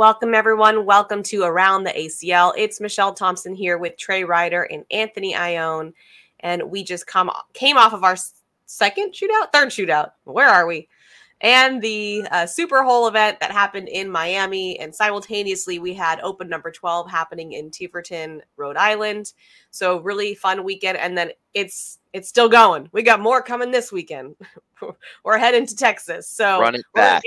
Welcome, everyone. Welcome to Around the ACL. It's Michelle Thompson here with Trey Ryder and Anthony Ione. And we just come came off of our second shootout, third shootout. Where are we? And the uh, Super Hole event that happened in Miami. And simultaneously, we had Open number 12 happening in Tiverton, Rhode Island. So, really fun weekend. And then it's it's still going. We got more coming this weekend. We're heading to Texas. So, run it back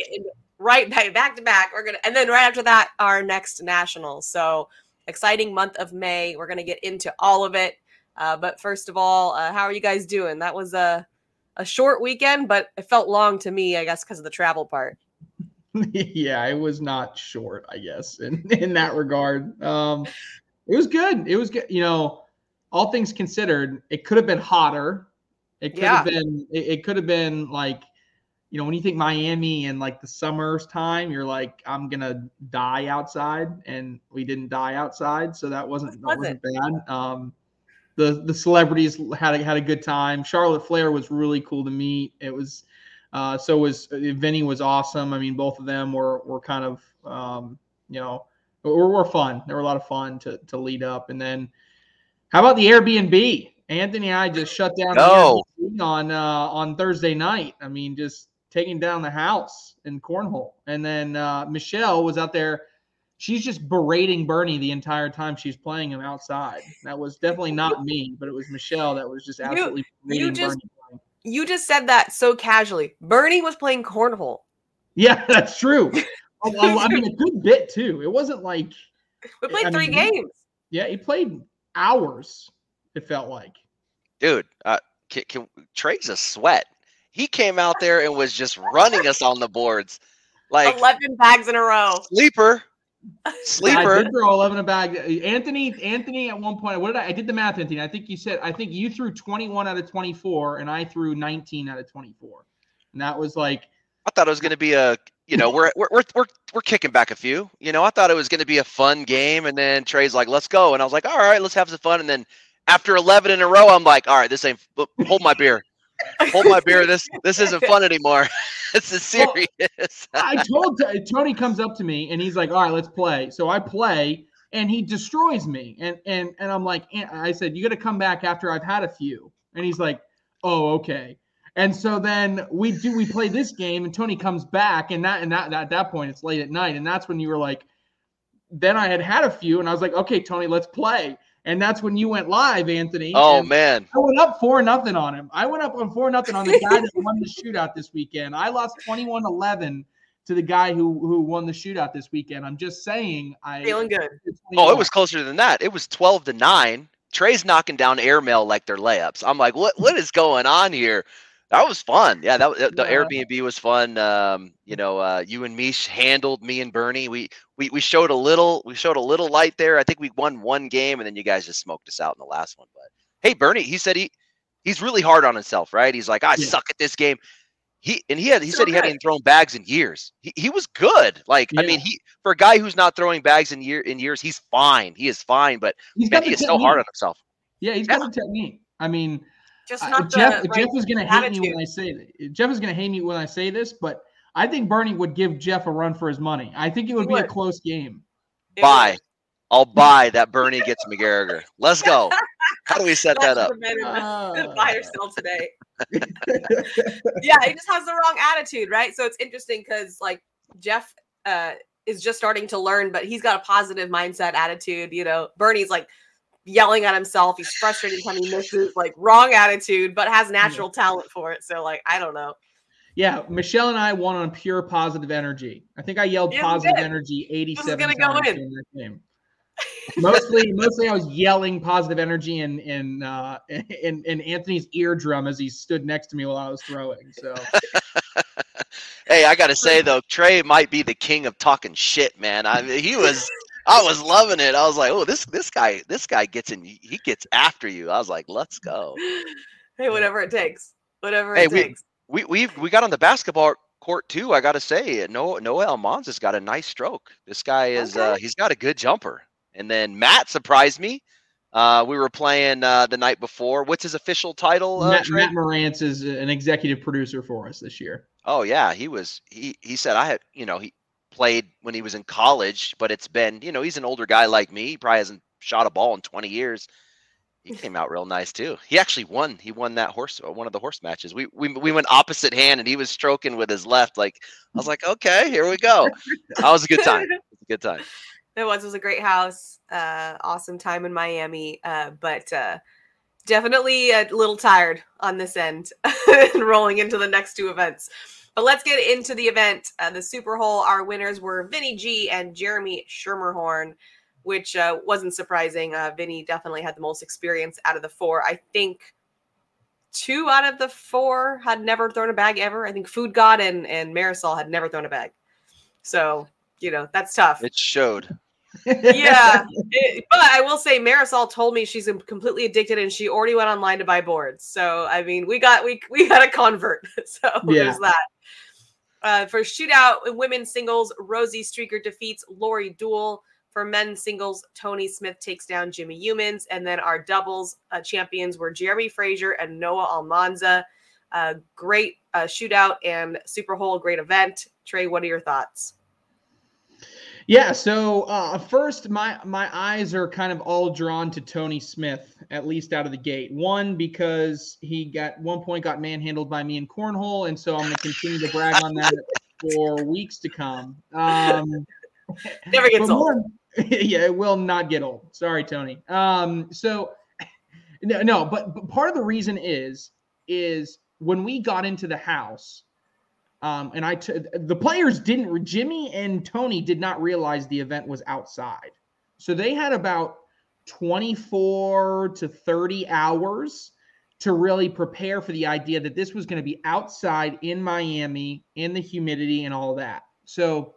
right back, back to back. We're gonna, and then right after that, our next national. So exciting month of May. We're gonna get into all of it. Uh, but first of all, uh, how are you guys doing? That was a a short weekend, but it felt long to me, I guess, because of the travel part. yeah, it was not short, I guess, in in that regard. Um, it was good. It was good. You know, all things considered, it could have been hotter. It could yeah. have been. It, it could have been like you know, when you think Miami and like the summer's time, you're like, I'm gonna die outside, and we didn't die outside, so that wasn't that wasn't bad. Um, the the celebrities had a, had a good time. Charlotte Flair was really cool to meet. It was, uh, so was uh, Vinny was awesome. I mean, both of them were were kind of, um, you know, were, were fun. They were a lot of fun to to lead up, and then how about the Airbnb? Anthony and I just shut down no. on uh, on Thursday night. I mean, just taking down the house in cornhole. And then uh, Michelle was out there. She's just berating Bernie the entire time she's playing him outside. That was definitely not me, but it was Michelle that was just absolutely. You, you just Bernie. you just said that so casually. Bernie was playing cornhole. Yeah, that's true. I mean, a good bit too. It wasn't like we played I three mean, games. Yeah, he played hours. It felt like. Dude, uh, can, can, Trey's a sweat he came out there and was just running us on the boards. Like 11 bags in a row. Sleeper. Sleeper. I did throw 11 a bag. Anthony, Anthony at one point, what did I, I did the math, Anthony. I think you said, I think you threw 21 out of 24 and I threw 19 out of 24. And that was like, I thought it was going to be a, you know, we're, we're, we're, we're, we're kicking back a few, you know, I thought it was going to be a fun game. And then Trey's like, let's go. And I was like, all right, let's have some fun. And then after 11 in a row, I'm like, all right, this ain't, hold my beer. Hold my beer. This this isn't fun anymore. this is serious. Well, I told uh, Tony comes up to me and he's like, "All right, let's play." So I play and he destroys me. And and and I'm like, I said, "You got to come back after I've had a few." And he's like, "Oh, okay." And so then we do we play this game and Tony comes back and that and that at that point it's late at night and that's when you were like then I had had a few and I was like, "Okay, Tony, let's play." And that's when you went live, Anthony. Oh man, I went up four nothing on him. I went up on four nothing on the guy that won the shootout this weekend. I lost 21-11 to the guy who who won the shootout this weekend. I'm just saying, I feeling good. Oh, it was closer than that. It was 12 to nine. Trey's knocking down airmail like they're layups. I'm like, what what is going on here? That was fun. Yeah, that the yeah. Airbnb was fun. Um, you know, uh, you and me handled me and Bernie. We we we showed a little we showed a little light there. I think we won one game, and then you guys just smoked us out in the last one. But hey, Bernie, he said he he's really hard on himself, right? He's like, I yeah. suck at this game. He and he had he said he hadn't thrown bags in years. He, he was good. Like yeah. I mean, he for a guy who's not throwing bags in year in years, he's fine. He is fine, but he's man, he is so hard on himself. Yeah, he's got the technique. I mean, just not uh, Jeff. Jeff is going to hate me when I say that. Jeff is going to hate me when I say this, but I think Bernie would give Jeff a run for his money. I think it would he be would. a close game. Buy. I'll buy that Bernie gets McGarriger. Let's go. How do we set that up? Uh, buy or sell today. yeah, he just has the wrong attitude, right? So it's interesting because like Jeff uh, is just starting to learn, but he's got a positive mindset attitude. You know, Bernie's like yelling at himself. He's frustrated when he misses, like wrong attitude, but has natural yeah. talent for it. So, like, I don't know. Yeah, Michelle and I won on pure positive energy. I think I yelled yeah, positive energy 87 times go in. in that game. mostly, mostly I was yelling positive energy in in, uh, in in Anthony's eardrum as he stood next to me while I was throwing. So, hey, I got to say though, Trey might be the king of talking shit, man. I mean, he was I was loving it. I was like, oh, this this guy this guy gets in. He gets after you. I was like, let's go. Hey, whatever it takes. Whatever it hey, takes. We we we got on the basketball court too. I got to say, Noah Noel Mons has got a nice stroke. This guy is okay. uh, he's got a good jumper. And then Matt surprised me. Uh, we were playing uh, the night before. What's his official title? Uh, Matt, Matt Morantz is an executive producer for us this year. Oh yeah, he was. He he said I had. You know he played when he was in college, but it's been, you know, he's an older guy like me. He probably hasn't shot a ball in 20 years. He came out real nice too. He actually won. He won that horse, uh, one of the horse matches. We we we went opposite hand, and he was stroking with his left. Like I was like, okay, here we go. That was a good time. It was a good time. It was. It was a great house. Uh, awesome time in Miami. Uh, but uh, definitely a little tired on this end, rolling into the next two events. But let's get into the event. Uh, the Super Hole. Our winners were Vinny G and Jeremy Schermerhorn which uh, wasn't surprising. Uh, Vinny definitely had the most experience out of the four. I think two out of the four had never thrown a bag ever. I think Food God and, and Marisol had never thrown a bag. So, you know, that's tough. It showed. Yeah. It, but I will say Marisol told me she's completely addicted and she already went online to buy boards. So, I mean, we got, we, we got a convert. So yeah. there's that. Uh, for shootout in women's singles, Rosie Streaker defeats Lori Duell. For men's singles, Tony Smith takes down Jimmy Humans. And then our doubles uh, champions were Jeremy Frazier and Noah Almanza. Uh, great uh, shootout and Super Hole, great event. Trey, what are your thoughts? Yeah, so uh, first, my my eyes are kind of all drawn to Tony Smith, at least out of the gate. One because he got one point got manhandled by me in cornhole, and so I'm going to continue to brag on that for weeks to come. Um, Never gets old. More, yeah, it will not get old. Sorry, Tony. Um, so no, no, but, but part of the reason is is when we got into the house, um, and I t- the players didn't. Jimmy and Tony did not realize the event was outside, so they had about twenty four to thirty hours to really prepare for the idea that this was going to be outside in Miami in the humidity and all that. So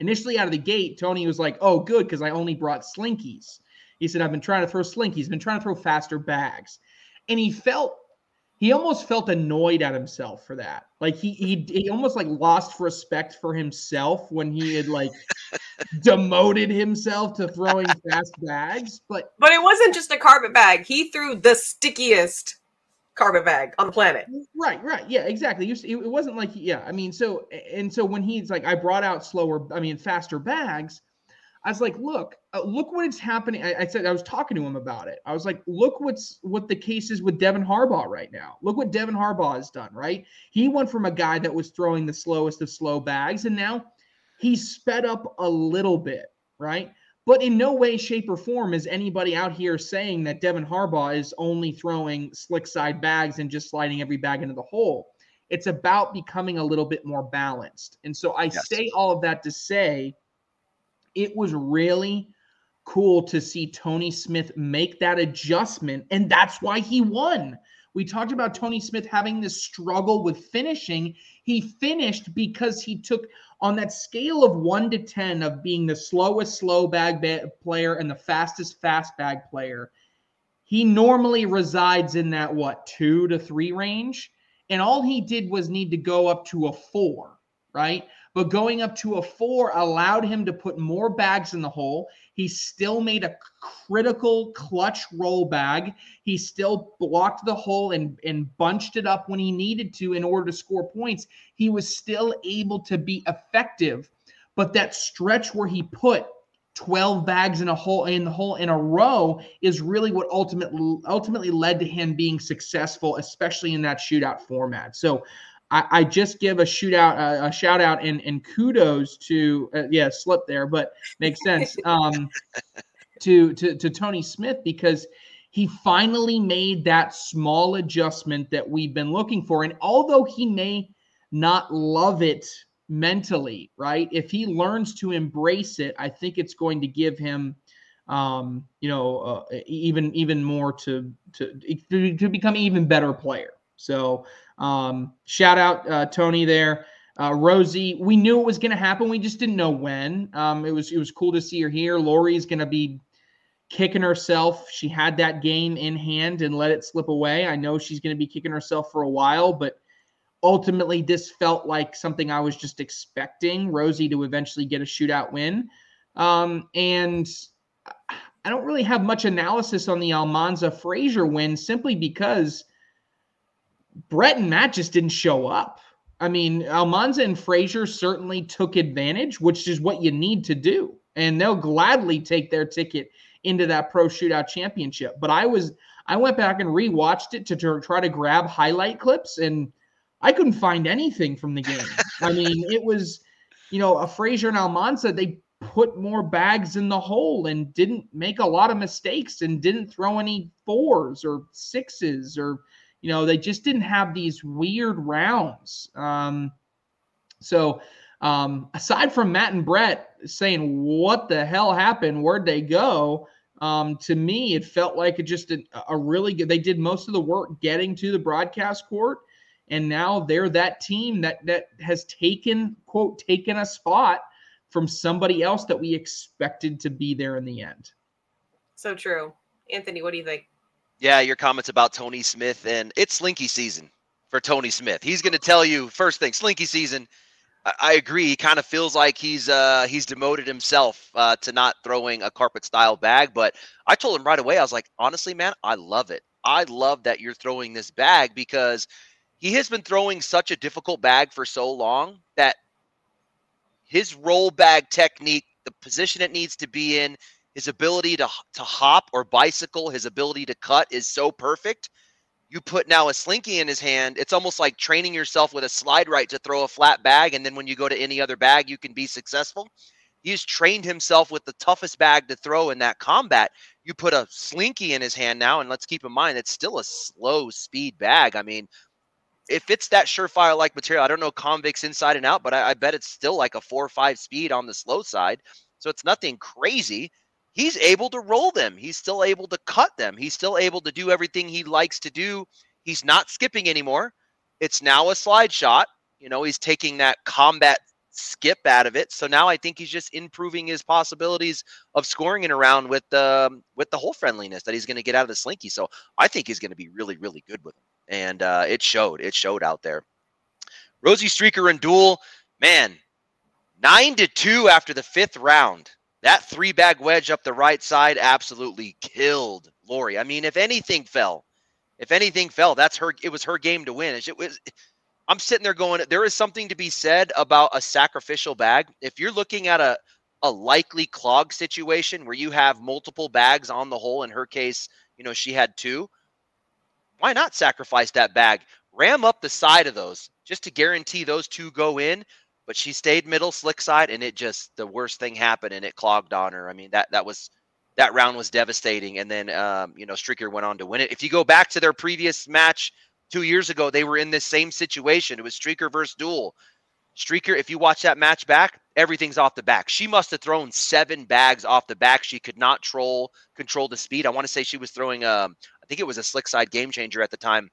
initially out of the gate, Tony was like, "Oh, good, because I only brought slinkies." He said, "I've been trying to throw slinkies, been trying to throw faster bags," and he felt he almost felt annoyed at himself for that. Like he he he almost like lost respect for himself when he had like demoted himself to throwing fast bags. But but it wasn't just a carpet bag. He threw the stickiest carpet bag on the planet. Right, right. Yeah, exactly. You, it wasn't like, yeah, I mean, so, and so when he's like, I brought out slower, I mean, faster bags, I was like, look, uh, look what is happening. I, I, said, I was talking to him about it. I was like, look what's what the case is with Devin Harbaugh right now. Look what Devin Harbaugh has done, right? He went from a guy that was throwing the slowest of slow bags, and now he's sped up a little bit, right? But in no way, shape, or form is anybody out here saying that Devin Harbaugh is only throwing slick side bags and just sliding every bag into the hole. It's about becoming a little bit more balanced. And so I yes. say all of that to say it was really cool to see Tony Smith make that adjustment. And that's why he won. We talked about Tony Smith having this struggle with finishing. He finished because he took on that scale of one to 10 of being the slowest slow bag ba- player and the fastest fast bag player, he normally resides in that what two to three range. And all he did was need to go up to a four, right? But going up to a four allowed him to put more bags in the hole. He still made a critical clutch roll bag. He still blocked the hole and, and bunched it up when he needed to in order to score points. He was still able to be effective. But that stretch where he put 12 bags in a hole in the hole in a row is really what ultimately ultimately led to him being successful, especially in that shootout format. So I, I just give a shootout, uh, a shout out, and and kudos to uh, yeah, slip there, but makes sense. Um, to to to Tony Smith because he finally made that small adjustment that we've been looking for, and although he may not love it mentally, right? If he learns to embrace it, I think it's going to give him um, you know, uh, even even more to to to become an even better player. So um, shout out uh, Tony there. Uh, Rosie, we knew it was going to happen. We just didn't know when. Um, it was it was cool to see her here. Lori's going to be kicking herself. She had that game in hand and let it slip away. I know she's going to be kicking herself for a while, but ultimately this felt like something I was just expecting Rosie to eventually get a shootout win. Um, and I don't really have much analysis on the Almanza Frazier win simply because Brett and Matt just didn't show up. I mean, Almanza and Frazier certainly took advantage, which is what you need to do. And they'll gladly take their ticket into that pro shootout championship. But I was I went back and rewatched it to try to grab highlight clips and I couldn't find anything from the game. I mean, it was, you know, a Frazier and Almanza, they put more bags in the hole and didn't make a lot of mistakes and didn't throw any fours or sixes or you know they just didn't have these weird rounds um, so um, aside from matt and brett saying what the hell happened where'd they go um, to me it felt like it just a, a really good they did most of the work getting to the broadcast court and now they're that team that that has taken quote taken a spot from somebody else that we expected to be there in the end. So true. Anthony, what do you think? Yeah, your comments about Tony Smith and it's Slinky season for Tony Smith. He's going to tell you first thing, Slinky season. I, agree. He kind of feels like he's uh, he's demoted himself uh, to not throwing a carpet style bag. But I told him right away. I was like, honestly, man, I love it. I love that you're throwing this bag because he has been throwing such a difficult bag for so long that his roll bag technique, the position it needs to be in, his ability to to hop or bicycle, his ability to cut is so perfect. You put now a slinky in his hand, it's almost like training yourself with a slide right to throw a flat bag, and then when you go to any other bag, you can be successful. He's trained himself with the toughest bag to throw in that combat. You put a slinky in his hand now, and let's keep in mind it's still a slow speed bag. I mean, if it's that surefire like material, I don't know convicts inside and out, but I, I, bet it's still like a four or five speed on the slow side. So it's nothing crazy. He's able to roll them. He's still able to cut them. He's still able to do everything he likes to do. He's not skipping anymore. It's now a slide shot. You know, he's taking that combat skip out of it. So now I think he's just improving his possibilities of scoring it around with the um, with the hole friendliness that he's going to get out of the slinky. So I think he's going to be really really good with him, and uh, it showed. It showed out there. Rosie Streaker and Duell, man, nine to two after the fifth round. That three bag wedge up the right side absolutely killed Lori. I mean, if anything fell, if anything fell, that's her. It was her game to win. It was I'm sitting there going, there is something to be said about a sacrificial bag. If you're looking at a a likely clog situation where you have multiple bags on the hole, in her case, you know, she had two. Why not sacrifice that bag? Ram up the side of those just to guarantee those two go in. But she stayed middle slick side, and it just the worst thing happened, and it clogged on her. I mean that that was that round was devastating. And then um, you know Stricker went on to win it. If you go back to their previous match two years ago, they were in this same situation. It was Streaker versus Duell. Streaker, if you watch that match back, everything's off the back. She must have thrown seven bags off the back. She could not troll control the speed. I want to say she was throwing um, I think it was a slick side game changer at the time.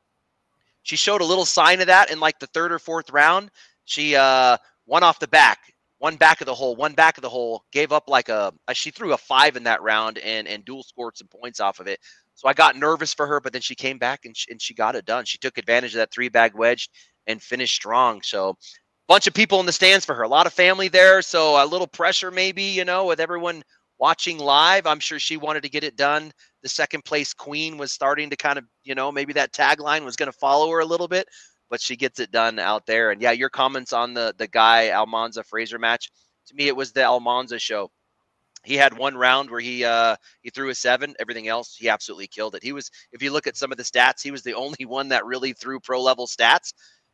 She showed a little sign of that in like the third or fourth round. She uh one off the back, one back of the hole, one back of the hole, gave up like a, a she threw a five in that round and and Duell scored some points off of it. So I got nervous for her, but then she came back and she, and she got it done. She took advantage of that three bag wedge and finished strong. So bunch of people in the stands for her, a lot of family there. So a little pressure maybe, you know, with everyone watching live. I'm sure she wanted to get it done. The second place queen was starting to kind of, you know, maybe that tagline was going to follow her a little bit, but she gets it done out there. And yeah, your comments on the the guy Almanza Frazier match. To me, it was the Almanza show. He had one round where he uh he threw a seven. Everything else he absolutely killed it. He was if you look at some of the stats he was the only one that really threw pro level stats.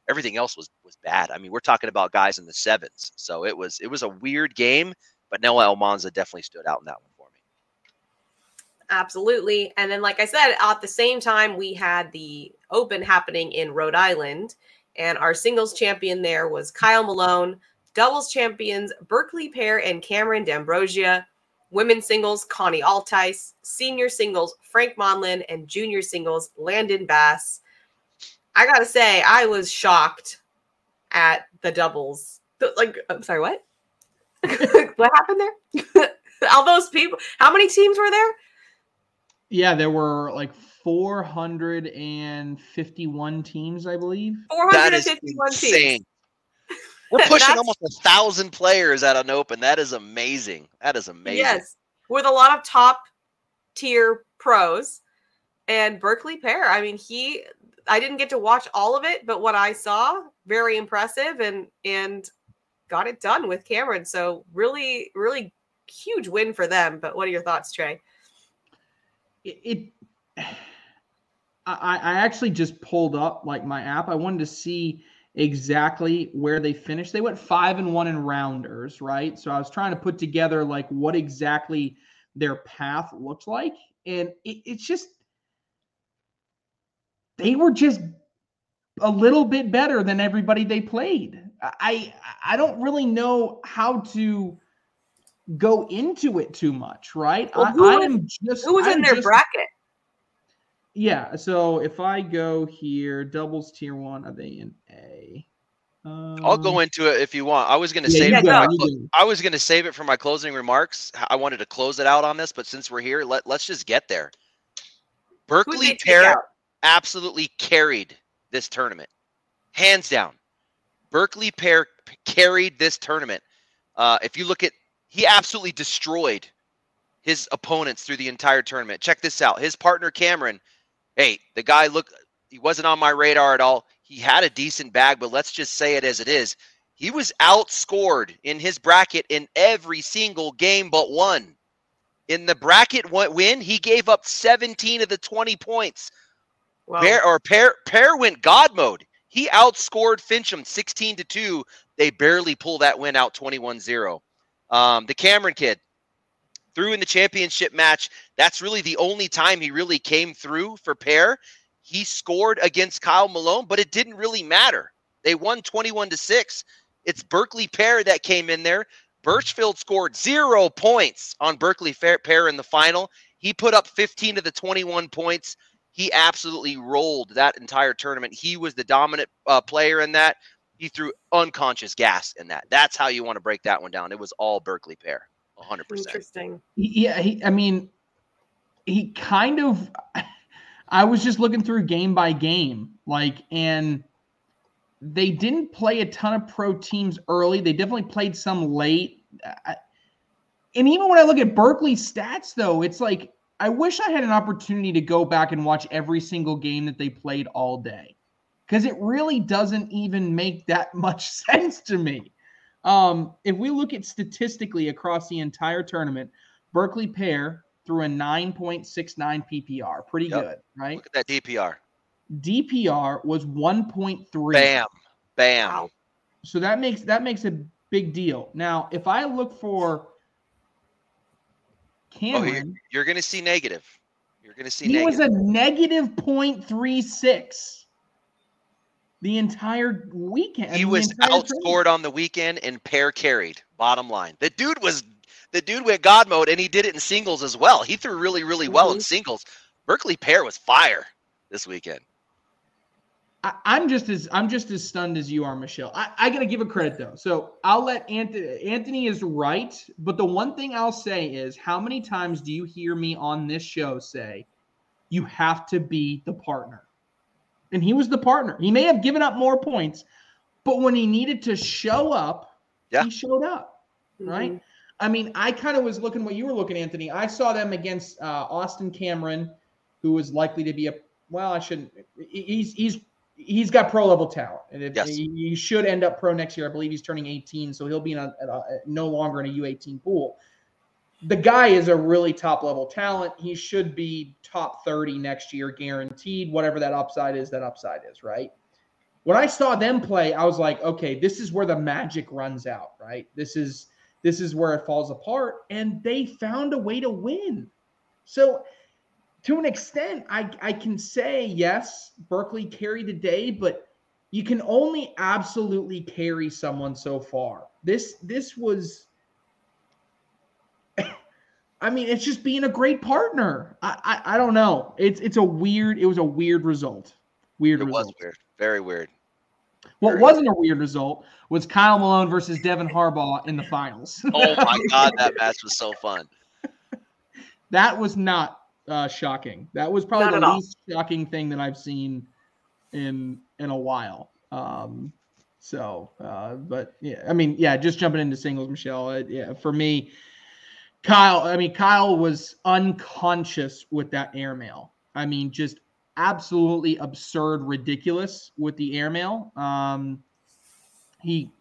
Everything else was was bad. I mean we're talking about guys in the sevens. So it was it was a weird game but noah almanza definitely stood out in that one absolutely and then like i said at the same time we had the open happening in rhode island and our singles champion there was kyle malone doubles champions berkeley pair and cameron d'ambrosia Women's singles, Connie Altice. Senior singles, Frank Monlin. And junior singles, Landon Bass. I got to say, I was shocked at the doubles. Like, I'm sorry, what? what happened there? All those people. How many teams were there? Yeah, there were like 451 teams, I believe. 451 teams. We're pushing almost a thousand players at an open. That is amazing. That is amazing. Yes, with a lot of top tier pros and Berkeley Pair. I mean, he I didn't get to watch all of it, but what I saw, very impressive and and got it done with Cameron. So really, really huge win for them. But what are your thoughts, Trey? It, it I, I actually just pulled up like my app. I wanted to see exactly where they finished. They went five and one in rounders, right? So I was trying to put together like what exactly their path looked like. And it, it's just they were just a little bit better than everybody they played. I I don't really know how to go into it too much, right? Well, I, I am just who was I'm in their just, bracket? Yeah, so if I go here, doubles tier one, are they in A? Um, I'll go into it if you want. I was going to yeah, save it. For go, my clo- I was going to save it for my closing remarks. I wanted to close it out on this, but since we're here, let let's just get there. Berkeley they take Pair out? absolutely carried this tournament, hands down. Berkeley Pair p- carried this tournament. Uh, if you look at, he absolutely destroyed his opponents through the entire tournament. Check this out. His partner Cameron, hey, the guy look, he wasn't on my radar at all. He had a decent bag, but let's just say it as it is. He was outscored in his bracket in every single game but one. In the bracket win, he gave up 17 of the 20 points. Well, Pear or pair pair went God mode. He outscored Fincham 16 to 2. They barely pull that win out 21-0. Um, the Cameron kid through in the championship match. That's really the only time he really came through for pair. He scored against Kyle Malone, but it didn't really matter. They won 21 to 6. It's Berkeley Pair that came in there. Birchfield scored zero points on Berkeley Pair in the final. He put up 15 of the 21 points. He absolutely rolled that entire tournament. He was the dominant uh, player in that. He threw unconscious gas in that. That's how you want to break that one down. It was all Berkeley pair, 100%. interesting. Yeah, he, I mean, he kind of. I was just looking through game by game, like, and they didn't play a ton of pro teams early. They definitely played some late. I- And even when I look at Berkeley's stats, though, it's like I wish I had an opportunity to go back and watch every single game that they played all day, because it really doesn't even make that much sense to me. Um, if we look at statistically across the entire tournament, Berkeley pair threw a 9.69 PPR. Pretty Yep. good, right? Look at that DPR. DPR was 1.3. Bam. Bam. Wow. So that makes that makes a big deal. Now, if I look for Oh, you're, you're going to see negative. You're going to see he negative. was a negative 0.36 the entire weekend. He was outscored on the weekend and pair carried. Bottom line, the dude was the dude went God mode and he did it in singles as well. He threw really, really well in Mhm. singles. Berkeley pair was fire this weekend. I, I'm just as I'm just as stunned as you are, Michelle. I, I gotta give a credit though. So I'll let Anthony. Anthony is right, but the one thing I'll say is, how many times do you hear me on this show say, "You have to be the partner," and he was the partner. He may have given up more points, but when he needed to show up, Yeah. he showed up. Right. Mhm. I mean, I kind of was looking what you were looking, Anthony. I saw them against uh, Austin Cameron, who was likely to be a well. I shouldn't. He's he's he's got pro level talent, and if Yes. he, he should end up pro next year. I believe he's turning 18, so he'll be in a, a, a- no longer in a U18 pool. The guy is a really top level talent. He should be top 30 next year, guaranteed. Whatever that upside is, that upside is right. When I saw them play, I was like, okay, this is where the magic runs out, right? This is this is where it falls apart and they found a way to win so to an extent i i can say yes berkeley carried the day but you can only absolutely carry someone so far this this was i mean it's just being a great partner i i, I don't know it's it's a weird it was a weird result weird It result was weird. Very weird. what very- wasn't a weird result was kyle malone versus devin harbaugh in the finals Oh my god, that match was so fun. That was not uh, shocking. That was probably Not the at all. least shocking thing that I've seen in in a while. Um, so, uh, but yeah, I mean, yeah, just jumping into singles, Michelle. Uh, yeah, for me, Kyle. I mean, Kyle was unconscious with that airmail. I mean, just absolutely absurd, ridiculous with the airmail. Um, he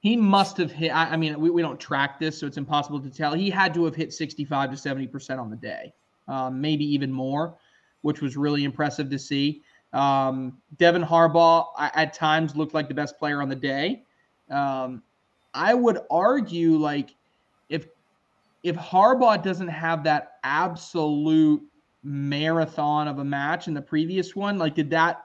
he must have hit. I, I mean, we, we don't track this, so it's impossible to tell. He had to have hit 65 to 70 percent on the day, um, maybe even more, which was really impressive to see. Um, Devin Harbaugh I, at times looked like the best player on the day. Um, I would argue like if Harbaugh doesn't have that absolute marathon of a match in the previous one, like did that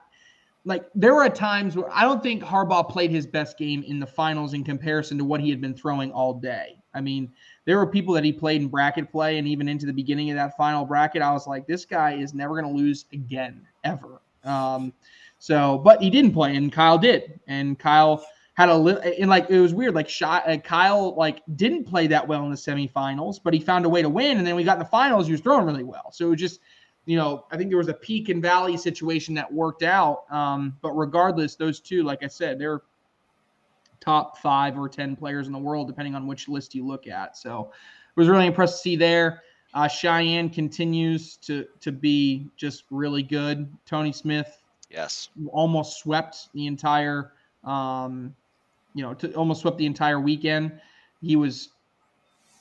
like there were times where I don't think Harbaugh played his best game in the finals in comparison to what he had been throwing all day. I mean, there were people that he played in bracket play and even into the beginning of that final bracket. I was like, this guy is never going to lose again, ever. Um, so, but he didn't play, and Kyle did, and Kyle had a little, and like it was weird. Like shot, uh, Kyle like didn't play that well in the semifinals, but he found a way to win, and then we got in the finals. He was throwing really well, so it was just you know, I think there was a peak and valley situation that worked out. Um, but regardless, those two, like I said, they're top five or 10 players in the world, depending on which list you look at. So it was really impressed to see there. Uh, Cheyenne continues to to be just really good. Tony Smith, yes, almost swept the entire, um, you know, to, almost swept the entire weekend. He was,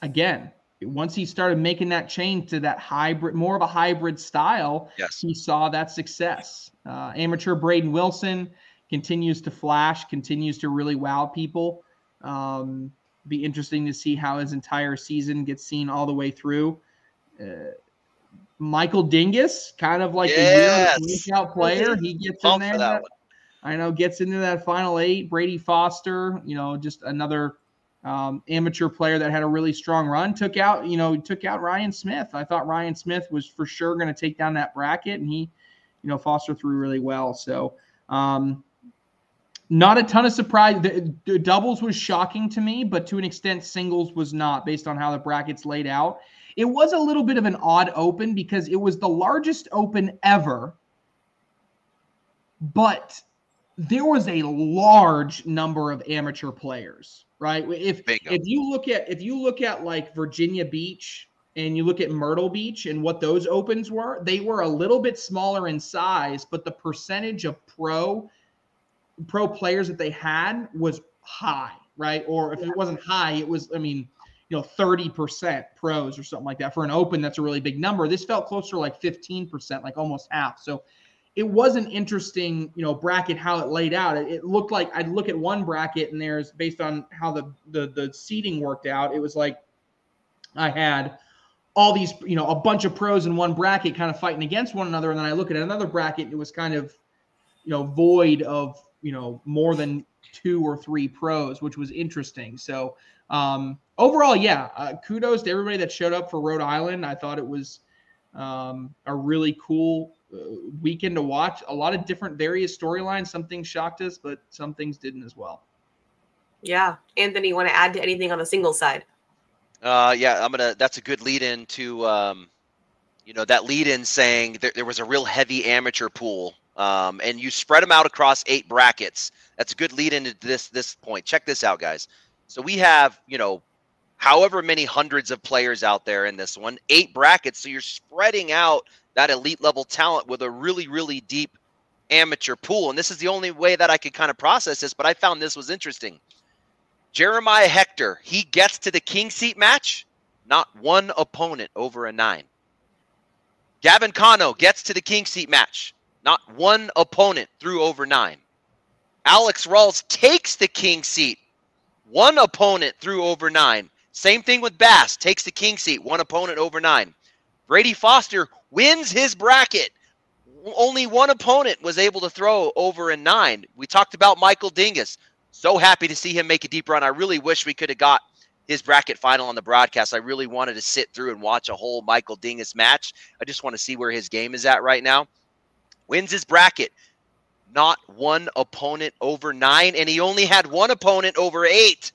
again, once he started making that change to that hybrid, more of a hybrid style, yes. he saw that success. Uh, amateur Braden Wilson continues to flash, continues to really wow people. Um, be interesting to see how his entire season gets seen all the way through. Uh, Michael Dingus, kind of like yes. a breakout player, he gets Pump in there. I know gets into that final eight. Brady Foster, you know, just another um, amateur player that had a really strong run. Took out, you know, took out Ryan Smith. I thought Ryan Smith was for sure going to take down that bracket, and he, you know, Foster threw really well. So, um, not a ton of surprise. The, the, doubles was shocking to me, but to an extent, singles was not based on how the brackets laid out. It was a little bit of an odd open because it was the largest open ever, but there was a large number of amateur players right? If Bingo. if you look at if you look at like Virginia Beach and you look at Myrtle Beach and what those opens were, they were a little bit smaller in size, but the percentage of pro pro players that they had was high, right? Or if it wasn't high, it was I mean, you know, 30% pros or something like that. For an open, that's a really big number. This felt closer to like 15%, like almost half. So it was an interesting, you know, bracket how it laid out. It, it, looked like I'd look at one bracket and there's based on how the, the the seating worked out. It was like I had all these, you know, a bunch of pros in one bracket kind of fighting against one another, and then I look at another bracket, and it was kind of, you know, void of you know more than two or three pros, which was interesting. So um, overall, yeah, uh, kudos to everybody that showed up for Rhode Island. I thought it was um, a really cool weekend to watch. A lot of different various storylines. Some things shocked us, but some things didn't as well. Yeah, Anthony, you want to add to anything on the single side? Uh, yeah, I'm gonna. That's a good lead in to, um, you know, that lead in saying there, there was a real heavy amateur pool, um, and you spread them out across eight brackets. That's a good lead into this this point. Check this out, guys. So we have, you know, however many hundreds of players out there in this one, eight brackets. So you're spreading out that elite level talent with a really, really deep amateur pool. And this is the only way that I could kind of process this, but I found this was interesting. Jeremiah Hector, he gets to the king seat match, not one opponent over a nine. Gavin Cano gets to the king seat match, not one opponent through over nine. Alex Rawls takes the king seat, one opponent through over nine. Same thing with Bass, takes the king seat, one opponent over nine. Brady Foster wins his bracket. Only one opponent was able to throw over a nine. We talked about Michael Dingus. So happy to see him make a deep run. I really wish we could have got his bracket final on the broadcast. I really wanted to sit through and watch a whole Michael Dingus match. I just want to see where his game is at right now. Wins his bracket. Not one opponent over nine, and he only had one opponent over eight.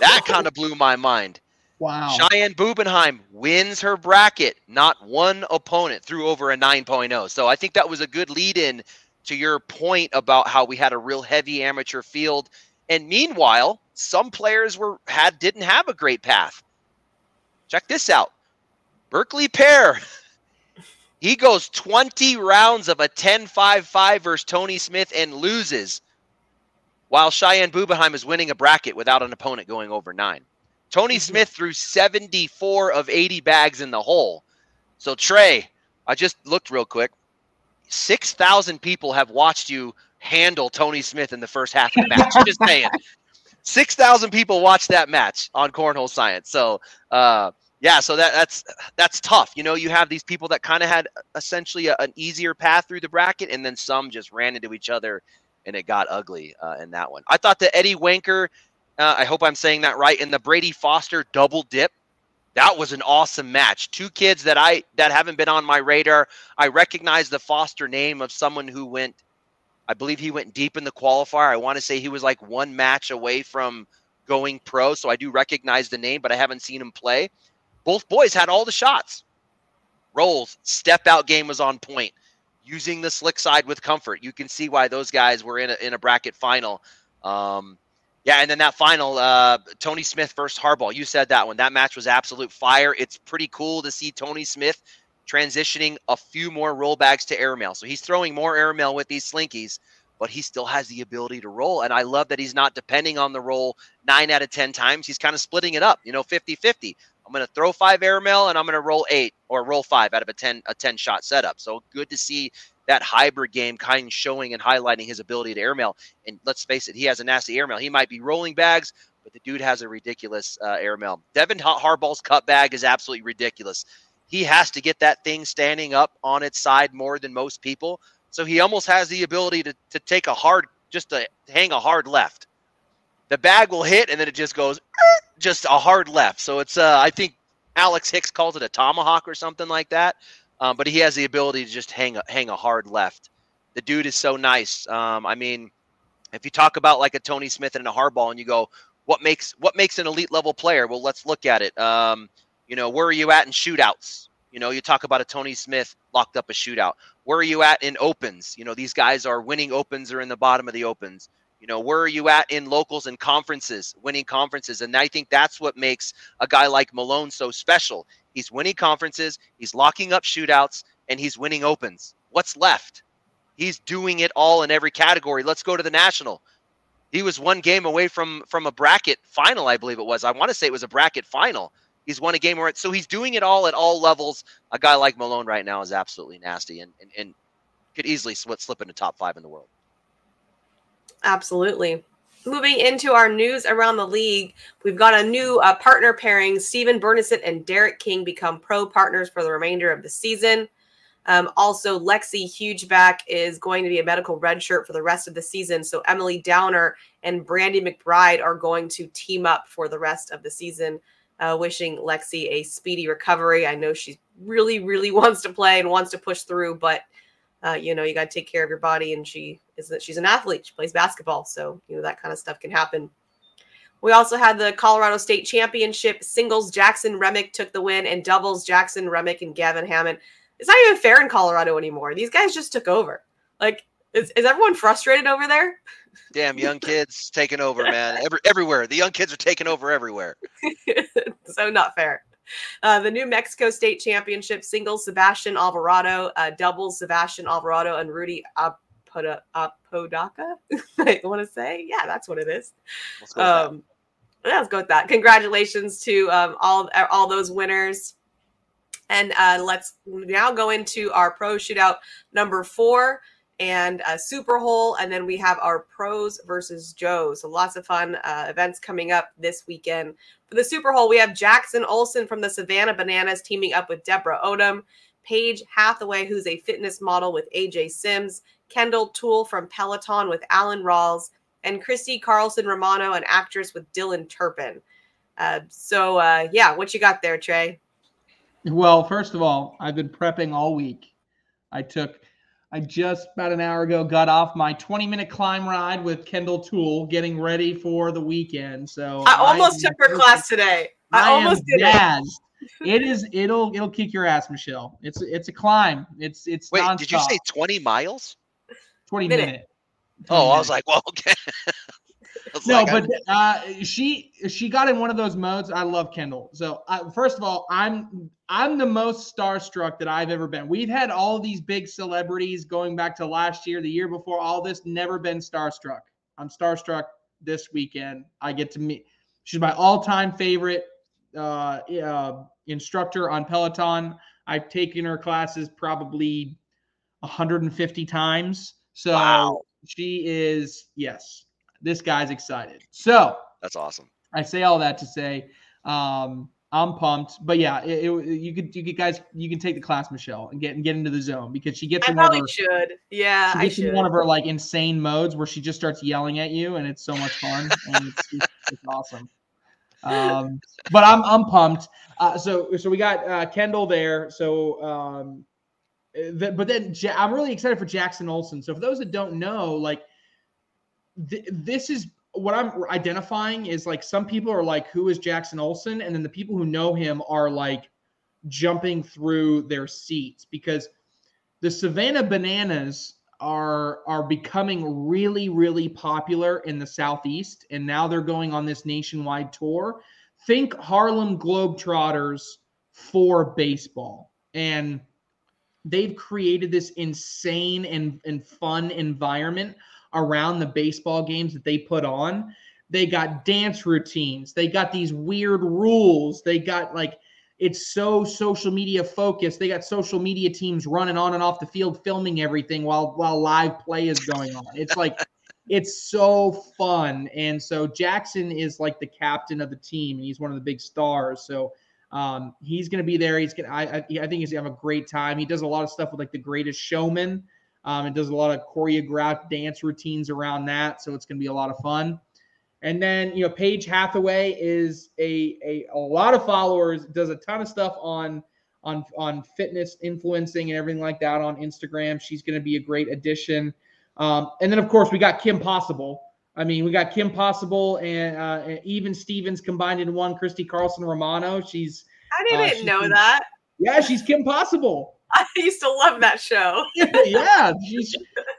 That kind of blew my mind. Wow. Cheyenne Bubenheim wins her bracket, not one opponent threw over a 9.0. So I think that was a good lead in to your point about how we had a real heavy amateur field. And meanwhile, some players were had didn't have a great path. Check this out. Berkeley Pair He goes 20 rounds of a 10 5 5 versus Tony Smith and loses, while Cheyenne Bubenheim is winning a bracket without an opponent going over nine. Tony Mhm. Smith threw 74 of 80 bags in the hole. So, Trey, I just looked real quick. 6,000 people have watched you handle Tony Smith in the first half of the match. just saying. 6,000 people watched that match on Cornhole Science. So, uh, yeah, so that that's that's tough. You know, you have these people that kind of had essentially a, an easier path through the bracket, and then some just ran into each other, and it got ugly uh, in that one. I thought the Eddie Wanker, uh, I hope I'm saying that right, and the Brady Foster double dip, that was an awesome match. Two kids that I that haven't been on my radar. I recognize the Foster name of someone who went, I believe he went deep in the qualifier. I want to say he was like one match away from going pro, so I do recognize the name, but I haven't seen him play both boys had all the shots. Rolls, step out game was on point. Using the slick side with comfort. You can see why those guys were in a, in a bracket final. Um, yeah, and then that final, uh, Tony Smith versus Harbaugh. You said that one. That match was absolute fire. It's pretty cool to see Tony Smith transitioning a few more roll bags to airmail. So he's throwing more airmail with these slinkies, but he still has the ability to roll. And I love that he's not depending on the roll nine out of 10 times. He's kind of splitting it up, you know, 50 50. I'm going to throw five airmail and I'm going to roll eight or roll five out of a 10 a 10 shot setup. So good to see that hybrid game kind of showing and highlighting his ability to airmail. And let's face it, he has a nasty airmail. He might be rolling bags, but the dude has a ridiculous uh, airmail. Devin Harbaugh's cut bag is absolutely ridiculous. He has to get that thing standing up on its side more than most people. So he almost has the ability to, to take a hard, just to hang a hard left. The bag will hit and then it just goes just a hard left. So it's uh, I think Alex Hicks calls it a tomahawk or something like that. Um, but he has the ability to just hang a, hang a hard left. The dude is so nice. Um, I mean, if you talk about like a Tony Smith and a Harbaugh, and you go, what makes what makes an elite level player? Well, let's look at it. Um, you know, where are you at in shootouts? You know, you talk about a Tony Smith locked up a shootout. Where are you at in opens? You know, these guys are winning opens or in the bottom of the opens. You know, where are you at in locals and conferences, winning conferences? And I think that's what makes a guy like Malone so special. He's winning conferences, he's locking up shootouts, and he's winning opens. What's left? He's doing it all in every category. Let's go to the national. He was one game away from from a bracket final, I believe it was. I want to say it was a bracket final. He's won a game where it, so he's doing it all at all levels. A guy like Malone right now is absolutely nasty and and, and could easily slip, slip into top five in the world. Absolutely. Moving into our news around the league, we've got a new uh, partner pairing. Stephen Bernison and Derek King become pro partners for the remainder of the season. Um, also, Lexi Hugeback is going to be a medical redshirt for the rest of the season. So Emily Downer and Brandy McBride are going to team up for the rest of the season. Uh, wishing Lexi a speedy recovery. I know she really, really wants to play and wants to push through, but uh, you know, you got to take care of your body. And she is that she's an athlete. She plays basketball, so you know that kind of stuff can happen. We also had the Colorado State Championship singles. Jackson Remick took the win, and doubles Jackson Remick and Gavin Hammond. It's not even fair in Colorado anymore. These guys just took over. Like, is, is everyone frustrated over there? Damn young kids taking over, man. Every, everywhere. The young kids are taking over everywhere. so not fair. Uh, the New Mexico State Championship singles Sebastian Alvarado, uh, doubles Sebastian Alvarado and Rudy Apoda- Apodaca. I want to say, yeah, that's what it is. Let's go with that. Um, let's go with that. Congratulations to um, all all those winners. And uh, let's now go into our pro shootout number four and a super hole. And then we have our pros versus Joes. So lots of fun uh, events coming up this weekend. For the super hole, we have Jackson Olson from the Savannah Bananas teaming up with Deborah Odom, Paige Hathaway, who's a fitness model with AJ Sims, Kendall Toole from Peloton with Alan Rawls, and Christy Carlson Romano, an actress with Dylan Turpin. Uh, so, uh, yeah, what you got there, Trey? Well, first of all, I've been prepping all week. I took, I just about an hour ago got off my 20 minute climb ride with Kendall Toole, getting ready for the weekend. So I almost am took her class today. I, I almost am did it. it is. It'll. It'll kick your ass, Michelle. It's. It's a climb. It's. It's. Wait, did you say 20 miles? 20 Minute. minute? Oh, I was like, well, okay. no, like, but uh, she she got in one of those modes. I love Kendall. So uh, first of all, I'm I'm the most starstruck that I've ever been. We've had all these big celebrities going back to last year, the year before, all this. Never been starstruck. I'm starstruck this weekend. I get to meet. She's my all-time favorite uh, uh, instructor on Peloton. I've taken her classes probably 150 times. So wow. she is yes this guy's excited. So that's awesome. I say all that to say, um, I'm pumped. But yeah, it, it, you could you could guys you can take the class, Michelle, and get and get into the zone because she gets I in probably her, should. Yeah, she gets I should. one of her like insane modes where she just starts yelling at you, and it's so much fun and it's, it's, it's awesome. Um, but I'm I'm pumped. Uh, so so we got uh, Kendall there. So um, the, but then ja- I'm really excited for Jackson Olson. So for those that don't know, like th- this is what I'm identifying is like some people are like, who is Jackson Olson? And then the people who know him are like jumping through their seats because the Savannah Bananas are are becoming really really popular in the southeast. And now they're going on this nationwide tour. Think harlem globetrotters for baseball. And they've created this insane and, and fun environment around the baseball games that they put on. They got dance routines. They got these weird rules. They got like it's so social media focused. They got social media teams running on and off the field filming everything while while live play is going on. It's like it's so fun. And so Jackson is like the captain of the team and he's one of the big stars. So um, he's going to be there. He's going to, I, I think he's going to have a great time. He does a lot of stuff with like the greatest showman. Um, it does a lot of choreographed dance routines around that, so it's going to be a lot of fun. And then you know, Paige Hathaway is a, a a lot of followers, does a ton of stuff on on on fitness influencing and everything like that on Instagram. She's going to be a great addition. Um, and then of course we got Kim Possible. I mean, we got Kim Possible and, uh, and even Stevens combined in one. Christy Carlson Romano. She's I didn't uh, know that. Yeah, she's Kim Possible. I used to love that show. yeah, she's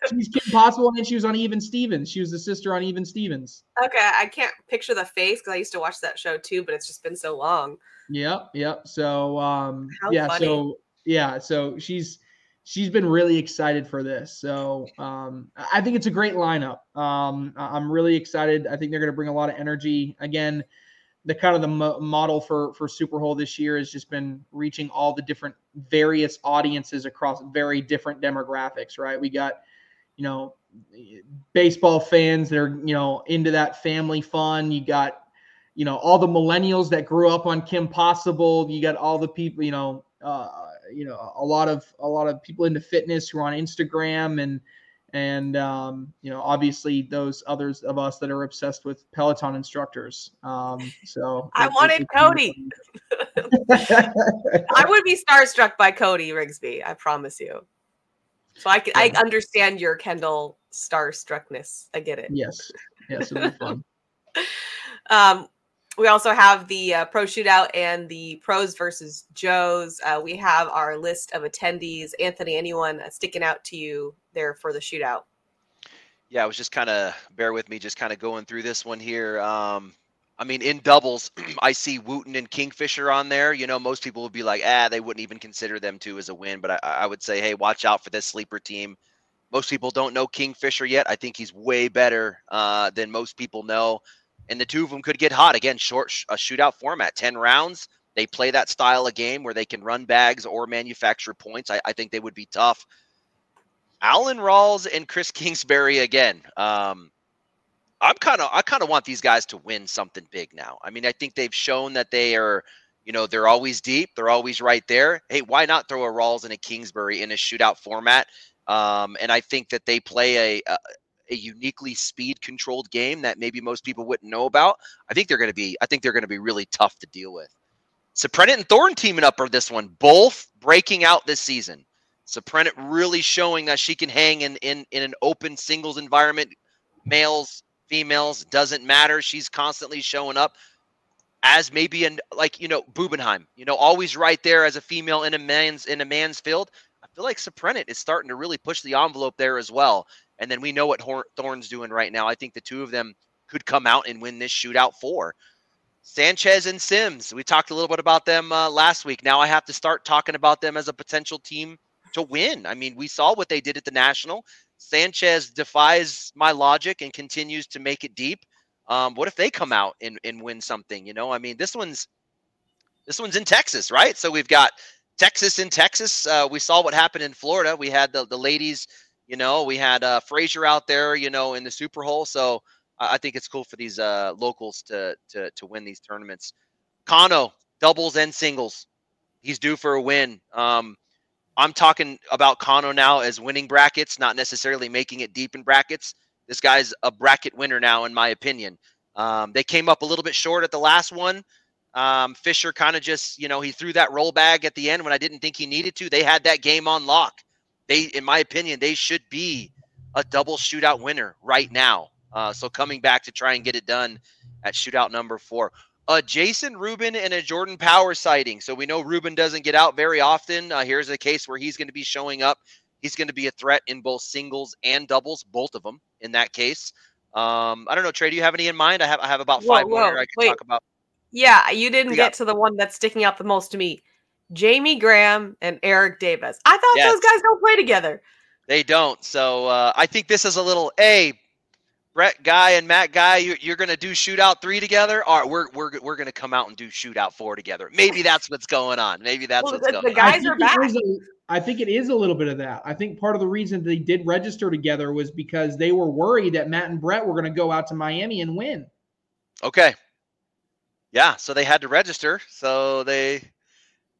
she's Kim Possible, and she was on Even Stevens. She was the sister on Even Stevens. Okay, I can't picture the face because I used to watch that show too, but it's just been so long. Yep, yep. So, um, How yeah, funny. so yeah, so she's she's been really excited for this. So, um, I think it's a great lineup. Um, I'm really excited. I think they're going to bring a lot of energy. Again, the kind of the mo- model for for Superhole this year has just been reaching all the different various audiences across very different demographics. Right, we got you know baseball fans that are you know into that family fun. You got you know all the millennials that grew up on Kim Possible. You got all the people you know uh, you know a lot of a lot of people into fitness who are on Instagram and and um, you know obviously those others of us that are obsessed with peloton instructors um, so i wanted cody. i would be starstruck by cody rigsby i promise you. So i can yeah. i understand your kendall starstruckness i get it. Yes. Yes it'll be fun. Um we also have the uh, pro shootout and the pros versus joes. Uh, we have our list of attendees. Anthony anyone sticking out to you there for the shootout? Yeah i was just kind of bear with me just kind of going through this one here. Um, i mean in doubles i see wooten and kingfisher on there. You know most people would be like ah they wouldn't even consider them two as a win but I, I would say hey watch out for this sleeper team. Most people don't know kingfisher yet. I think he's way better uh, than most people know and the two of them could get hot again. Short a shootout format, ten rounds. They play that style of game where they can run bags or manufacture points. I, I think they would be tough. Alan Rawls and Chris Kingsbury again. Um, I'm kind of I kind of want these guys to win something big now. I mean, I think they've shown that they are, you know, they're always deep, they're always right there. Hey, why not throw a Rawls and a Kingsbury in a shootout format? Um, and I think that they play a, a a uniquely speed controlled game that maybe most people wouldn't know about. I think they're going to be I think they're going to be really tough to deal with. Suprenant and Thorn teaming up for this one, both breaking out this season. Suprenant really showing that she can hang in, in in an open singles environment, males, females, doesn't matter. She's constantly showing up as maybe in like you know Bubenheim, you know, always right there as a female in a man's in a man's field. I feel like Suprenant is starting to really push the envelope there as well. And then we know what Thorn's doing right now. I think the two of them could come out and win this shootout for. Sanchez and Sims, we talked a little bit about them uh, last week. Now I have to start talking about them as a potential team to win. I mean, we saw what they did at the National. Sanchez defies my logic and continues to make it deep. Um, what if they come out and, and win something? You know, I mean, this one's this one's in Texas, right? So we've got Texas in Texas. Uh, we saw what happened in Florida. We had the the ladies, you know, we had uh, Frazier out there, you know, in the SuperHole. So I think it's cool for these uh, locals to to to win these tournaments. Kano doubles and singles. He's due for a win. Um, I'm talking about Kano now as winning brackets, not necessarily making it deep in brackets. This guy's a bracket winner now, in my opinion. Um, they came up a little bit short at the last one. Um, Fisher kind of just, you know, he threw that roll bag at the end when I didn't think he needed to. They had that game on lock. They, in my opinion, they should be a double shootout winner right now. Uh, so coming back to try and get it done at shootout number four. Uh, Jason Rubin and a Jordan Power sighting. So we know Rubin doesn't get out very often. Uh, here's a case where he's going to be showing up. He's going to be a threat in both singles and doubles, both of them in that case. Um, I don't know, Trey. Do you have any in mind? I have I have about five whoa, more I can talk about. Yeah, you didn't get to the one that's sticking out the most to me. Jamie Graham and Eric Davis. I thought yes. those guys don't play together. They don't. So uh, I think this is a little a Brett Guy and Matt Guy, you're, you're going to do shootout three together. All right, we're we're we're going to come out and do shootout four together. Maybe that's what's going on. Maybe that's well, what's the, going the guys on. are back. A, I think it is a little bit of that. I think part of the reason they did register together was because they were worried that Matt and Brett were going to go out to Miami and win. Okay. Yeah, so they had to register. So they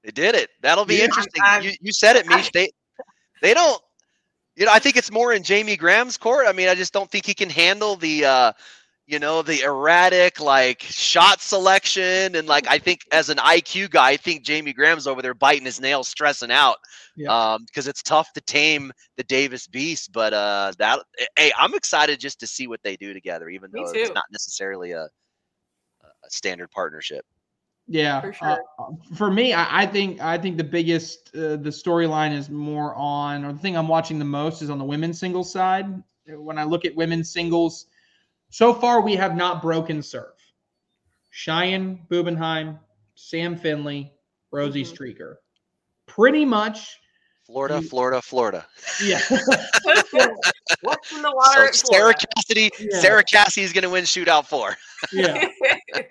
they did it. That'll be yeah, interesting. I, you you said it, Meesh. They they don't you know, I think it's more in Jamie Graham's court. I mean, I just don't think he can handle the, uh, you know, the erratic like shot selection and like I think as an IQ guy, I think Jamie Graham's over there biting his nails, stressing out. Yeah. Um, because it's tough to tame the Davis beast. But uh, that hey, I'm excited just to see what they do together, even though it's not necessarily a, a standard partnership. Yeah, for uh, sure. Uh, for me, I, I, think I think the biggest uh, the storyline is more on, or the thing I'm watching the most is on the women's singles side. When I look at women's singles, so far we have not broken serve. Cheyenne Bubenheim, Sam Finley, Rosie mm-hmm. Streaker, pretty much Florida, Florida, Florida. Yeah. What's in the water? So Sarah Cassidy, yeah. Sarah Cassidy is going to win shootout four. yeah.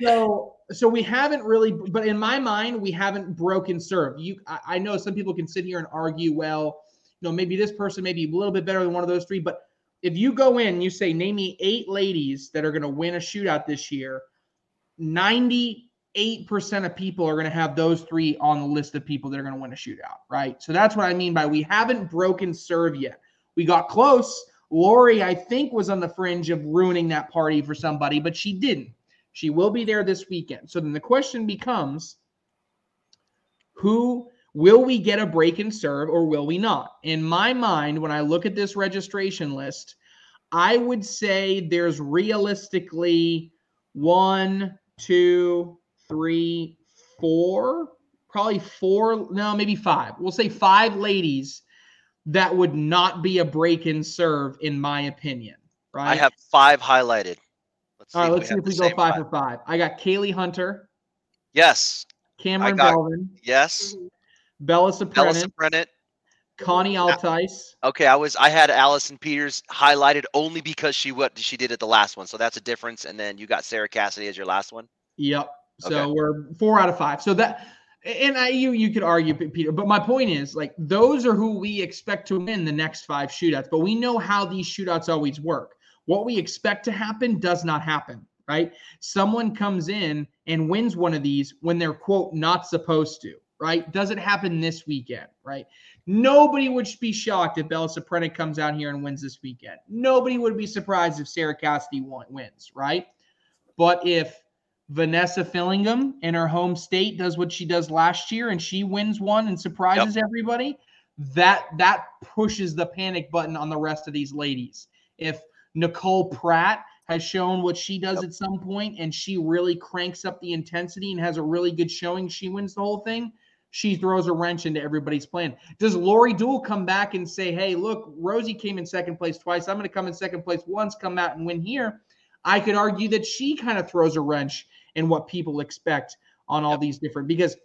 So, so we haven't really, but in my mind, we haven't broken serve. You, I, I know some people can sit here and argue, well, you know, maybe this person may be a little bit better than one of those three, but if you go in, you say, name me eight ladies that are going to win a shootout this year. 90 8% of people are going to have those three on the list of people that are going to win a shootout, right? So that's what I mean by we haven't broken serve yet. We got close. Lori, I think, was on the fringe of ruining that party for somebody, but she didn't. She will be there this weekend. So then the question becomes who will we get a break and serve or will we not? In my mind, when I look at this registration list, I would say there's realistically one, two, three, four, probably four, no, maybe five. We'll say five ladies that would not be a break in serve, in my opinion. Right. I have five highlighted. Let's All right, let's see if we go five, five for five. I got Kaylee Hunter. Yes. Cameron got, Belvin. Yes. Mm-hmm. Bella Suprenant. Bella Connie Altice. Okay, I was I had Allison Peters highlighted only because she what she did at the last one, so that's a difference. And then you got Sarah Cassidy as your last one. Yep. So okay. we're four out of five. So that and I, you you could argue Peter, but my point is like those are who we expect to win the next five shootouts. But we know how these shootouts always work. What we expect to happen does not happen, right? Someone comes in and wins one of these when they're quote not supposed to, right? Doesn't happen this weekend, right? Nobody would be shocked if Bella Suprenant comes out here and wins this weekend. Nobody would be surprised if Sarah Cassidy wins, right? But if Vanessa Fillingham in her home state does what she does last year and she wins one and surprises yep. everybody, that that pushes the panic button on the rest of these ladies. If Nicole Pratt has shown what she does yep. at some point and she really cranks up the intensity and has a really good showing, she wins the whole thing. She throws a wrench into everybody's plan. Does Lori Duell come back and say, "Hey, look, Rosie came in second place twice. I'm going to come in second place once, come out and win here"? I could argue that she kind of throws a wrench in what people expect on all these different because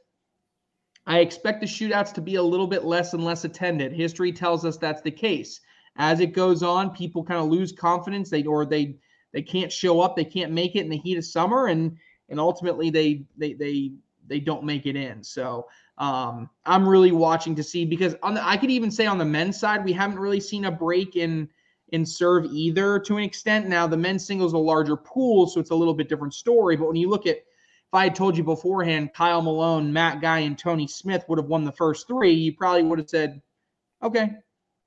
I expect the shootouts to be a little bit less and less attended. History tells us that's the case. As it goes on, people kind of lose confidence. They or they they can't show up. They can't make it in the heat of summer, and and ultimately they they they they don't make it in. So um, I'm really watching to see because on the I could even say on the men's side we haven't really seen a break in in serve either to an extent. Now the men's singles is a larger pool, so it's a little bit different story. But when you look at if I had told you beforehand, Kyle Malone, Matt Guy, and Tony Smith would have won the first three, you probably would have said, okay,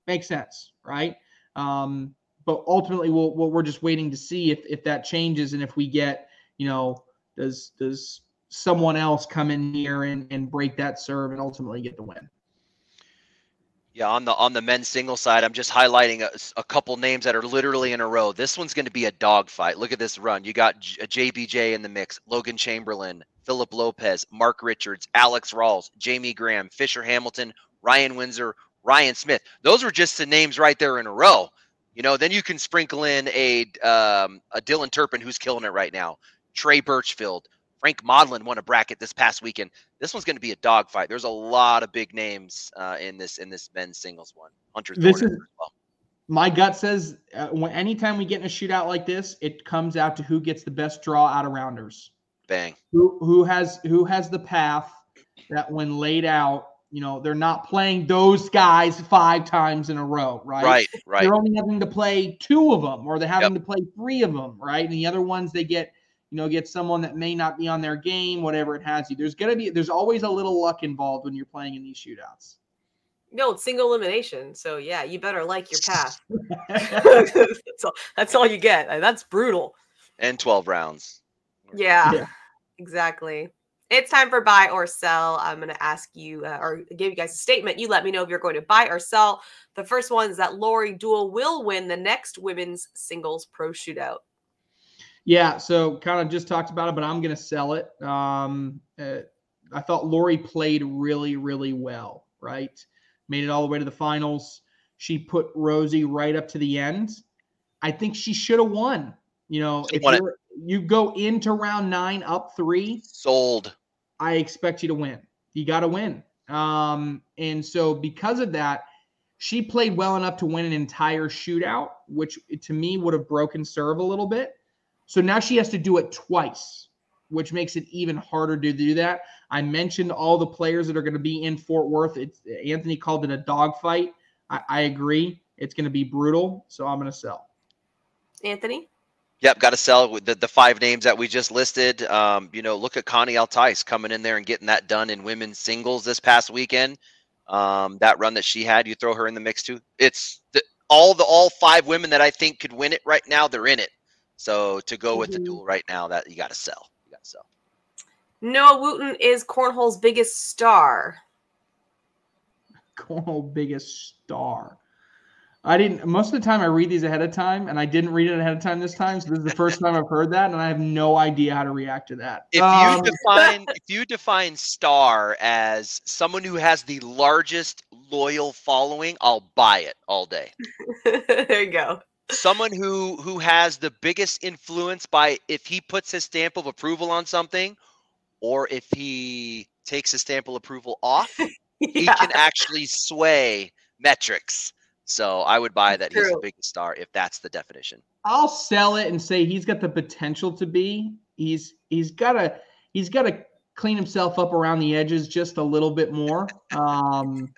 makes sense, right? Um, but ultimately, we'll, we'll, we're just waiting to see if if that changes and if we get, you know, does does someone else come in here and, and break that serve and ultimately get the win. Yeah, on the on the men's single side, I'm just highlighting a, a couple names that are literally in a row. This one's going to be a dogfight. Look at this run. You got JBJ in the mix, Logan Chamberlain, Philip Lopez, Mark Richards, Alex Rawls, Jamie Graham, Fisher Hamilton, Ryan Windsor, Ryan Smith. Those were just the names right there in a row. You know, then you can sprinkle in a um, a Dylan Turpin who's killing it right now, Trey Birchfield, Frank Modlin won a bracket this past weekend. This one's going to be a dogfight. There's a lot of big names uh, in this in this men's singles one. Hunter this is, well. My gut says uh, when anytime we get in a shootout like this, it comes out to who gets the best draw out of rounders. Bang. Who who has who has the path that when laid out, you know, they're not playing those guys five times in a row, right? Right, right. They're only having to play two of them, or they're having yep. to play three of them, right? And the other ones they get you know, get someone that may not be on their game, whatever it has you. There's gonna be there's always a little luck involved when you're playing in these shootouts. No, it's single elimination. So yeah, you better like your path. that's, all, that's all you get. That's brutal. And 12 rounds. Yeah, yeah, exactly. It's time for buy or sell. I'm going to ask you uh, or give you guys a statement. You let me know if you're going to buy or sell. The first one is that Lori Duell will win the next women's singles pro shootout. Yeah, so kind of just talked about it, but I'm going to sell it. Um, uh, I thought Lori played really, really well, right? Made it all the way to the finals. She put Rosie right up to the end. I think she should have won. You know, if you go into round nine up three, sold. I expect you to win. You got to win. Um, and so because of that, she played well enough to win an entire shootout, which to me would have broken serve a little bit. So now she has to do it twice, which makes it even harder to do that. I mentioned all the players that are going to be in Fort Worth. It's, Anthony called it a dogfight. I, I agree. It's going to be brutal. So I'm going to sell. Anthony? Yep, got to sell with the, the five names that we just listed. Um, you know, look at Connie Altice coming in there and getting that done in women's singles this past weekend. Um, that run that she had, you throw her in the mix too. It's the, all the all five women that I think could win it right now. They're in it. So to go with mm-hmm. the Duell right now, that you got to sell. You got to sell. Noah Wooten is cornhole's biggest star. Cornhole biggest star. I didn't. Most of the time, I read these ahead of time, and I didn't read it ahead of time this time. So this is the first time I've heard that, and I have no idea how to react to that. If um, you define if you define star as someone who has the largest loyal following, I'll buy it all day. there you go someone who who has the biggest influence by if he puts his stamp of approval on something or if he takes his stamp of approval off yeah. he can actually sway metrics so i would buy that True. he's the biggest star if that's the definition i'll sell it and say he's got the potential to be he's he's got to he's got to clean himself up around the edges just a little bit more um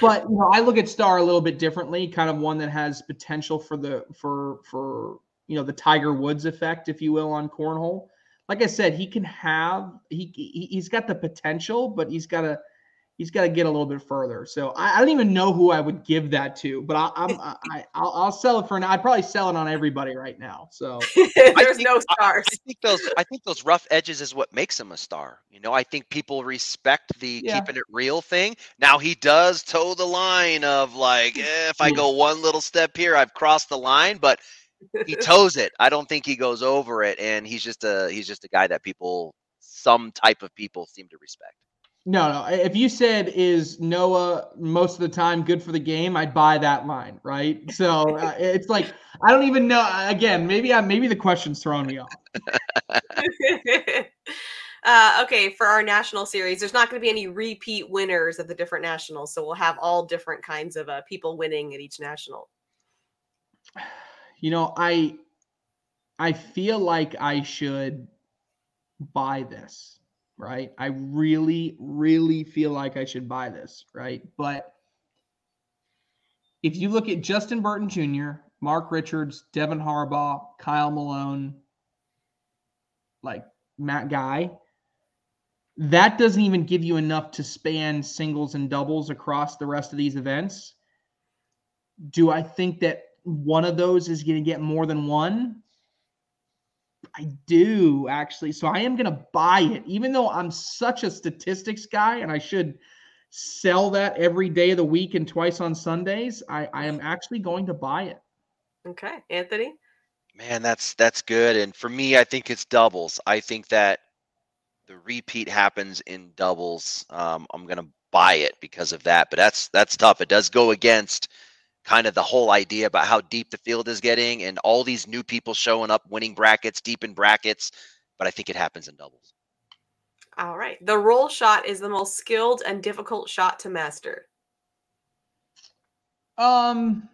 but you know, I look at Star a little bit differently, kind of one that has potential for the for for you know the Tiger Woods effect, if you will, on cornhole. Like I said, he can have he, he he's got the potential, but he's got to he's got to get a little bit further. So I, I, don't even know who I would give that to, but I, I'm I, I'll, I'll sell it for now. I'd probably sell it on everybody right now. So there's think, no stars. I, I, think those I think those rough edges is what makes him a star. You know, I think people respect the yeah. keeping it real thing. Now he does toe the line of like, eh, if I go one little step here, I've crossed the line, but he toes it. I don't think he goes over it, and he's just a he's just a guy that people some type of people seem to respect. No, no. If you said is Noah most of the time good for the game, I'd buy that line, right? So uh, it's like I don't even know. Again, maybe I maybe the question's throwing me off. uh, okay, for our national series, there's not going to be any repeat winners of the different nationals, so we'll have all different kinds of uh, people winning at each national. You know, I I feel like I should buy this right? I really, really feel like I should buy this, right? But if you look at Justin Burton Jr., Mark Richards, Devin Harbaugh, Kyle Malone, like Matt Guy, that doesn't even give you enough to span singles and doubles across the rest of these events. Do I think that one of those is going to get more than one? I do actually. So I am going to buy it, even though I'm such a statistics guy and I should sell that every day of the week and twice on Sundays. I, I am actually going to buy it. Okay. Anthony? Man, that's that's good. And for me, I think it's doubles. I think that the repeat happens in doubles. Um, I'm gonna buy it because of that. But that's that's tough. It does go against kind of the whole idea about how deep the field is getting and all these new people showing up, winning brackets, deep in brackets. But I think it happens in doubles. All right. The roll shot is the most skilled and difficult shot to master. Um,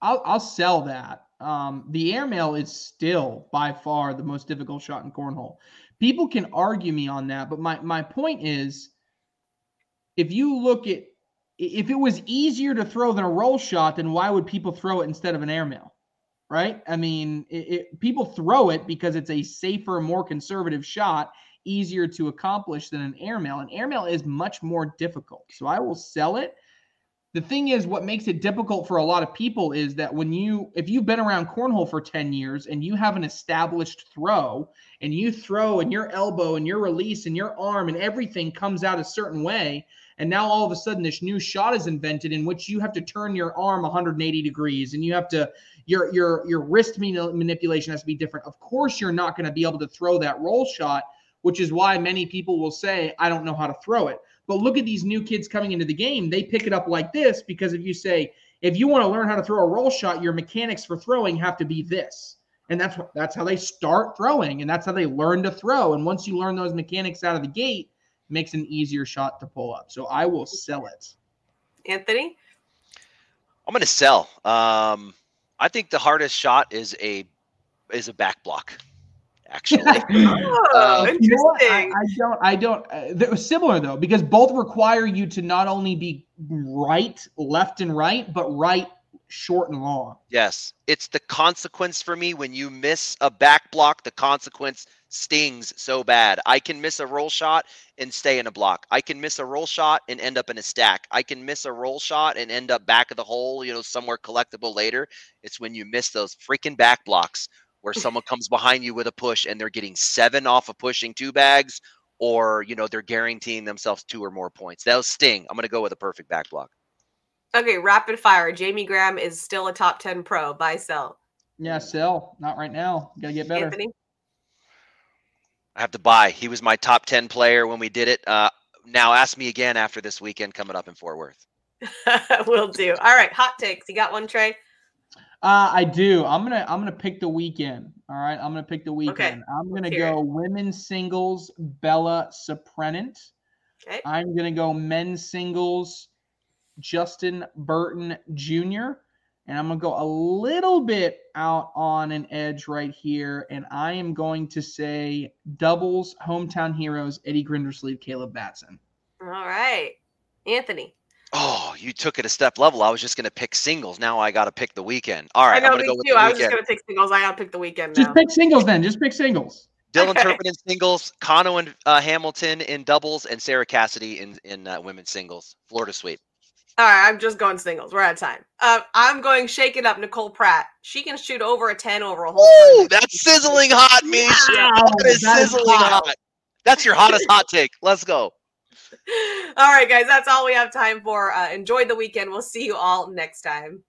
I'll I'll sell that. Um, the airmail is still by far the most difficult shot in cornhole. People can argue me on that, but my my point is, if you look at if it was easier to throw than a roll shot, then why would people throw it instead of an airmail? Right? I mean, it, it, people throw it because it's a safer, more conservative shot, easier to accomplish than an airmail. An airmail is much more difficult. So I will sell it. The thing is, what makes it difficult for a lot of people is that when you, if you've been around cornhole for 10 years and you have an established throw and you throw and your elbow and your release and your arm and everything comes out a certain way, and now all of a sudden, this new shot is invented in which you have to turn your arm 180 degrees, and you have to your your your wrist manipulation has to be different. Of course, you're not going to be able to throw that roll shot, which is why many people will say, "I don't know how to throw it." But look at these new kids coming into the game; they pick it up like this because if you say, if you want to learn how to throw a roll shot, your mechanics for throwing have to be this and that's that's how they start throwing and that's how they learn to throw and once you learn those mechanics out of the gate makes an easier shot to pull up. So I will sell it. Anthony? I'm going to sell. Um, I think the hardest shot is a is a back block. Actually, oh, interesting. You know I, I, don't. I don't. Uh, they're similar though, because both require you to not only be right, left, and right, but right short and long. Yes. It's the consequence for me when you miss a back block, the consequence stings so bad. I can miss a roll shot and stay in a block. I can miss a roll shot and end up in a stack. I can miss a roll shot and end up back of the hole, you know, somewhere collectible later. It's when you miss those freaking back blocks where someone comes behind you with a push and they're getting seven off of pushing two bags or, you know, they're guaranteeing themselves two or more points. That'll sting. I'm going to go with a perfect back block. Okay, rapid fire. Jamie Graham is still a top 10 pro. Buy, sell. Yeah, sell. Not right now. Got to get better. Anthony? I have to buy. He was my top 10 player when we did it. Uh, now ask me again after this weekend coming up in Fort Worth. Will do. All right, hot takes. You got one, Trey? Uh, I do. I'm gonna I'm gonna pick the weekend. All right, I'm gonna pick the weekend. Okay. I'm gonna go it. women's singles Bella Suprenant. Okay. I'm gonna go men's singles Justin Burton Jr. And I'm going to go a little bit out on an edge right here. And I am going to say doubles, hometown heroes, Eddie Grindersleeve, Caleb Batson. All right. Anthony. Oh, you took it a step level. I was just going to pick singles. Now I got to pick the weekend. All right. I know, I'm me go too. I was just going to pick singles. I got to pick the weekend. Now. Just pick singles then. Just pick singles. Dylan okay. Turpin in singles, Kano and uh, Hamilton in doubles, and Sarah Cassidy in in uh, women's singles. Florida sweep. All right, I'm just going singles. We're out of time. Uh, I'm going shake it up, Nicole Pratt. She can shoot over a 10 over a whole. Ooh, that's sizzling hot, Meesh. Wow, that is sizzling hot. hot. That's your hottest hot take. Let's go. All right, guys, that's all we have time for. Uh, enjoy the weekend. We'll see you all next time.